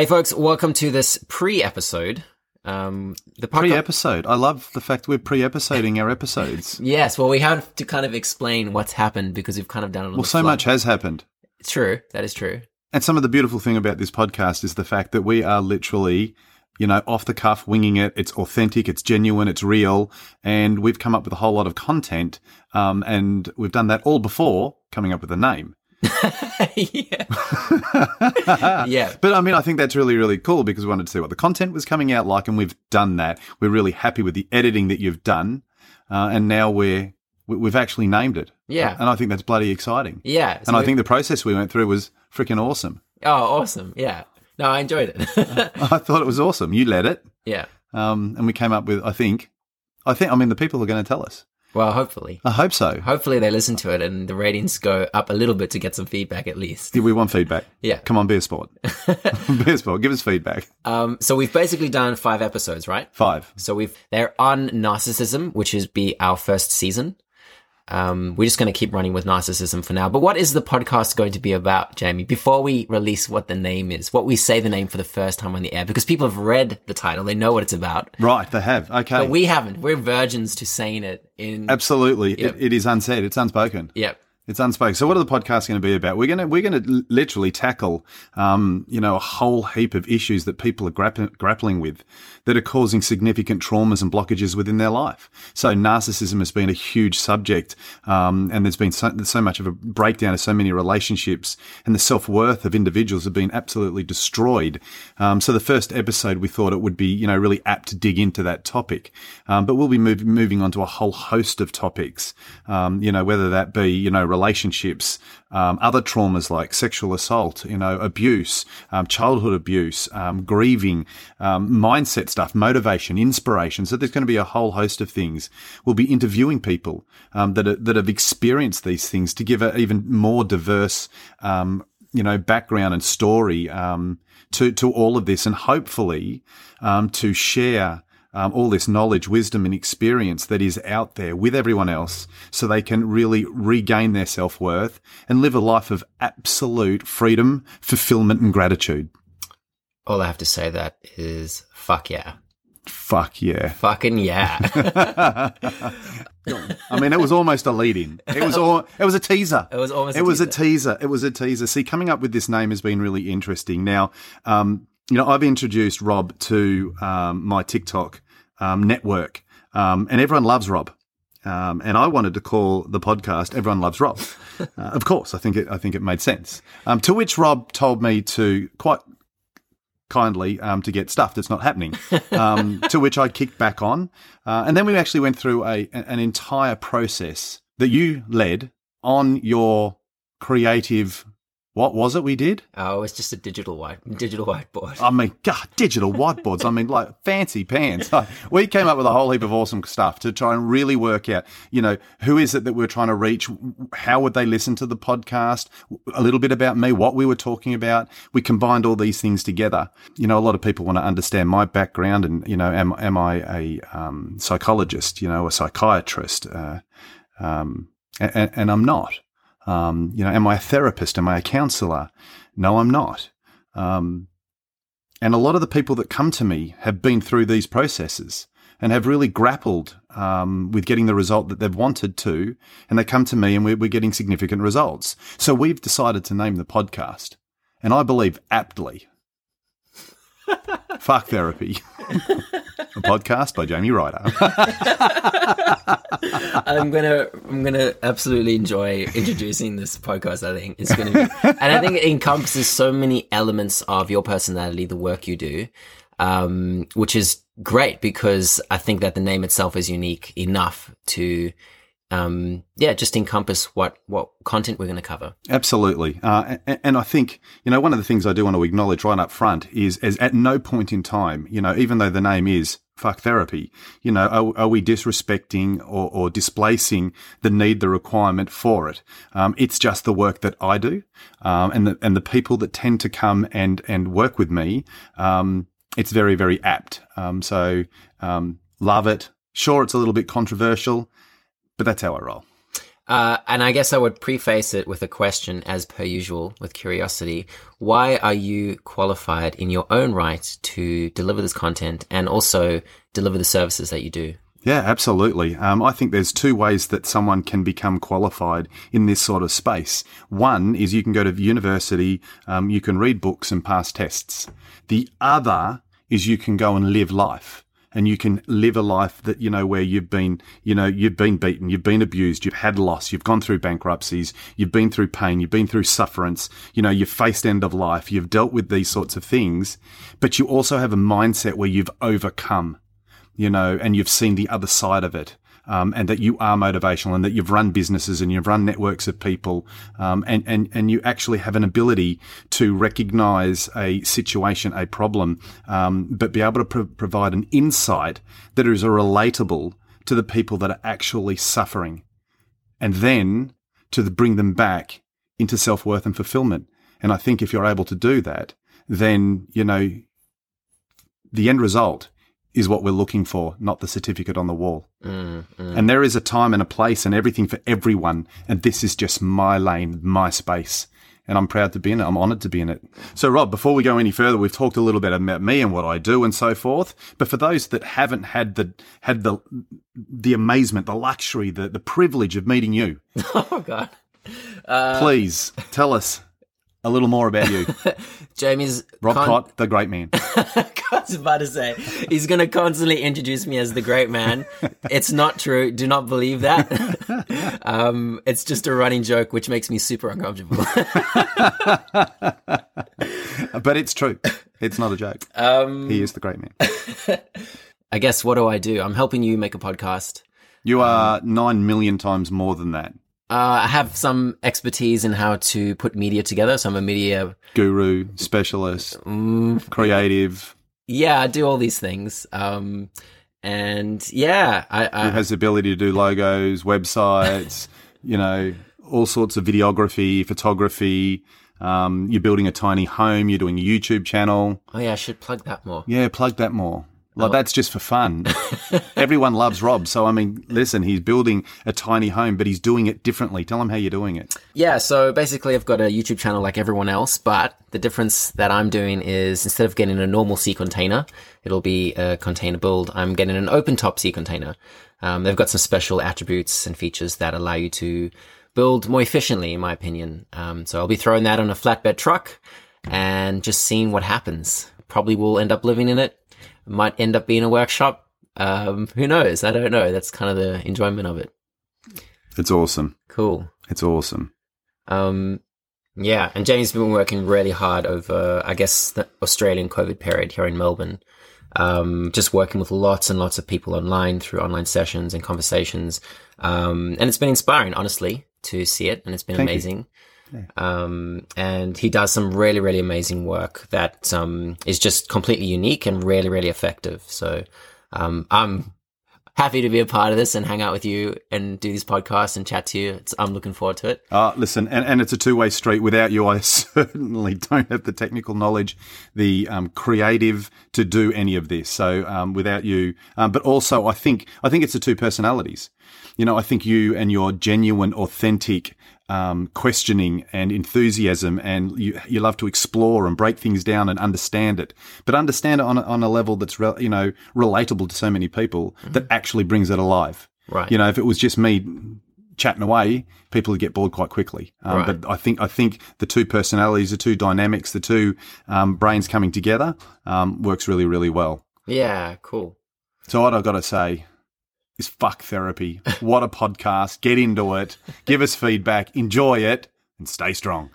Hey, folks, welcome to this pre-episode. Um, the podcast- Pre-episode. I love the fact we're pre-episoding our episodes. Yes, well, we have to kind of explain what's happened because we've kind of done it. On Well, so fly. much has happened. It's true. That is true. And some of the beautiful thing about this podcast is the fact that we are literally, you know, off the cuff, winging it. It's authentic, it's genuine, it's real, and we've come up with a whole lot of content. Um, and we've done that all before coming up with a name. yeah. yeah. But I mean, I think that's really, really cool because we wanted to see what the content was coming out like, and we've done that. We're really happy with the editing that you've done, uh, and now we're we- we've actually named it. Yeah. and I think that's bloody exciting. Yeah. so And I think the process we went through was freaking awesome. Oh, awesome. Yeah. No, I enjoyed it. I thought it was awesome. You led it, yeah. um, and we came up with. I think, I think. I mean, the people are going to tell us. Well, hopefully. I hope so. Hopefully they listen to it and the ratings go up a little bit to get some feedback at least. We want feedback. Yeah. Come on, be a sport. be a sport. Give us feedback. Um, so we've basically done five episodes, right? Five. So we've they're on narcissism, which is be our first season. Um, we're just going to keep running with narcissism for now. But what is the podcast going to be about, Jamie? Before we release what the name is, what we say the name for the first time on the air, because people have read the title, they know what it's about. Right. They have. Okay. But we haven't. We're virgins to saying it in. Absolutely. Yep. It, it is unsaid. It's unspoken. Yep. It's unspoken. So, what are the podcasts going to be about? We're going to we're going to literally tackle, um, you know, a whole heap of issues that people are grapp- grappling with, that are causing significant traumas and blockages within their life. So, narcissism has been a huge subject, um, and there's been so, so much of a breakdown of so many relationships, and the self worth of individuals have been absolutely destroyed. Um, so, the first episode we thought it would be, you know, really apt to dig into that topic, um, but we'll be mov- moving on to a whole host of topics, um, you know, whether that be, you know, relationships, um, other traumas like sexual assault, you know, abuse, um, childhood abuse, um, grieving, um, mindset stuff, motivation, inspiration. So there's going to be a whole host of things. We'll be interviewing people um, that are, that have experienced these things to give an even more diverse, you know, background and story um, to to all of this, and hopefully um, to share um, all this knowledge, wisdom, and experience that is out there with everyone else so they can really regain their self worth and live a life of absolute freedom, fulfillment, and gratitude. All I have to say that is fuck yeah. Fuck yeah. Fucking yeah. I mean, it was almost a lead in. It was all, it was a teaser. It was almost It a was a teaser. teaser. It was a teaser. See, coming up with this name has been really interesting. Now, um, you know, I've introduced Rob to um, my TikTok um, network, um, and everyone loves Rob. Um, and I wanted to call the podcast "Everyone Loves Rob." uh, of course, I think it. I think it made sense. Um, to which Rob told me to quite kindly um, to get stuff that's not happening. Um, to which I kicked back on, uh, and then we actually went through a an entire process that you led on your creative. What was it we did? oh, it was just a digital white digital whiteboard. I mean, God, digital whiteboards. I mean, like fancy pants. Like, we came up with a whole heap of awesome stuff to try and really work out, you know, who is it that we're trying to reach? How would they listen to the podcast? A little bit about me, what we were talking about. We combined all these things together. You know, a lot of people want to understand my background and, you know, am, am I a um, psychologist, you know, a psychiatrist? Uh, um, and, and I'm not. Um, you know, am I a therapist? Am I a counselor? No, I'm not. Um, and a lot of the people that come to me have been through these processes and have really grappled um, with getting the result that they've wanted to. And they come to me and we're, we're getting significant results. So we've decided to name the podcast, and I believe aptly, Fuck Therapy, a podcast by Jamie Ryder. I'm gonna I'm gonna absolutely enjoy introducing this podcast. I think it's gonna be, and I think it encompasses so many elements of your personality, the work you do, um, which is great because I think that the name itself is unique enough to, um, yeah, just encompass what what content we're going to cover. Absolutely. Uh, and, and I think, you know, one of the things I do want to acknowledge right up front is, is at no point in time, you know, even though the name is fuck therapy, you know, are, are we disrespecting or, or displacing the need, the requirement for it? Um, it's just the work that I do. Um, and the, and the people that tend to come and, and work with me, um, it's very, very apt. Um, so, um, love it. Sure, it's a little bit controversial, but that's how I roll. Uh, and I guess I would preface it with a question, as per usual, with curiosity. Why are you qualified in your own right to deliver this content and also deliver the services that you do? Yeah, absolutely. Um, I think there's two ways that someone can become qualified in this sort of space. One is you can go to university, um, you can read books and pass tests. The other is you can go and live life and you can live a life that, you know, where you've been, you know, you've been beaten, you've been abused, you've had loss, you've gone through bankruptcies, you've been through pain, you've been through sufferance, you know, you've faced end of life, you've dealt with these sorts of things, but you also have a mindset where you've overcome you know, and you've seen the other side of it. Um, and that you are motivational and that you've run businesses and you've run networks of people um, and, and, and you actually have an ability to recognize a situation, a problem, um, but be able to pro- provide an insight that is relatable to the people that are actually suffering and then to bring them back into self-worth and fulfillment. And I think if you're able to do that, then, you know, the end result is what we're looking for, not the certificate on the wall. Mm, mm. And there is a time and a place and everything for everyone. And this is just my lane, my space. And I'm proud to be in it. I'm honored to be in it. So, Rob, before we go any further, we've talked a little bit about me and what I do and so forth. But for those that haven't had the had the the amazement, the luxury, the the privilege of meeting you, Oh, God. please tell us a little more about you, Jamie's. Rob con- Cott, the great man. I was about to say, he's going to constantly introduce me as the great man. It's not true. Do not believe that. um, it's just a running joke, which makes me super uncomfortable. But it's true. It's not a joke. um, He is the great man. I guess what do I do? I'm helping you make a podcast. You are nine million times more than that. Uh, I have some expertise in how to put media together. So I'm a media. Guru, specialist, Mm, creative, yeah, I do all these things. Um, and yeah, I, I has the ability to do logos, websites, you know, all sorts of videography, photography. Um, you're building a tiny home. You're doing a YouTube channel. oh yeah, I should plug that more. Yeah, plug that more. Like that's just for fun. Everyone loves Rob, so I mean, listen, he's building a tiny home, but he's doing it differently. Tell him how you're doing it. Yeah, so basically, I've got a YouTube channel like everyone else, but the difference that I'm doing is instead of getting a normal sea container, it'll be a container build. I'm getting an open top sea container. Um, they've got some special attributes and features that allow you to build more efficiently, in my opinion. Um, so I'll be throwing that on a flatbed truck and just seeing what happens. Probably will end up living in it. Might end up being a workshop. Um, who knows? I don't know. That's kind of the enjoyment of it. It's awesome. Cool. It's awesome. Um, yeah, and Jamie's been working really hard over, I guess, the Australian COVID period here in Melbourne. Um, just working with lots and lots of people online through online sessions and conversations. Um, and it's been inspiring, honestly, to see it, and it's been Thank amazing. Um, and he does some really, really amazing work that um, is just completely unique and really, really effective. So um, I'm happy to be a part of this and hang out with you and do this podcast and chat to you. It's, I'm looking forward to it. Uh, listen, and, and it's a two way street. Without you, I certainly don't have the technical knowledge, the um, creative to do any of this. So um, without you, um, but also I think I think it's the two personalities. You know, I think you and your genuine, authentic um, questioning and enthusiasm, and you you love to explore and break things down and understand it, but understand it on a, on a level that's re- you know relatable to so many people that actually brings it alive. Right. You know, if it was just me chatting away, people would get bored quite quickly. Um, Right. But I think I think the two personalities, the two dynamics, the two um, brains coming together um, works really really well. Yeah, cool. So what I've got to say is fuck therapy. What a podcast! Get into it. Give us feedback. Enjoy it, and stay strong.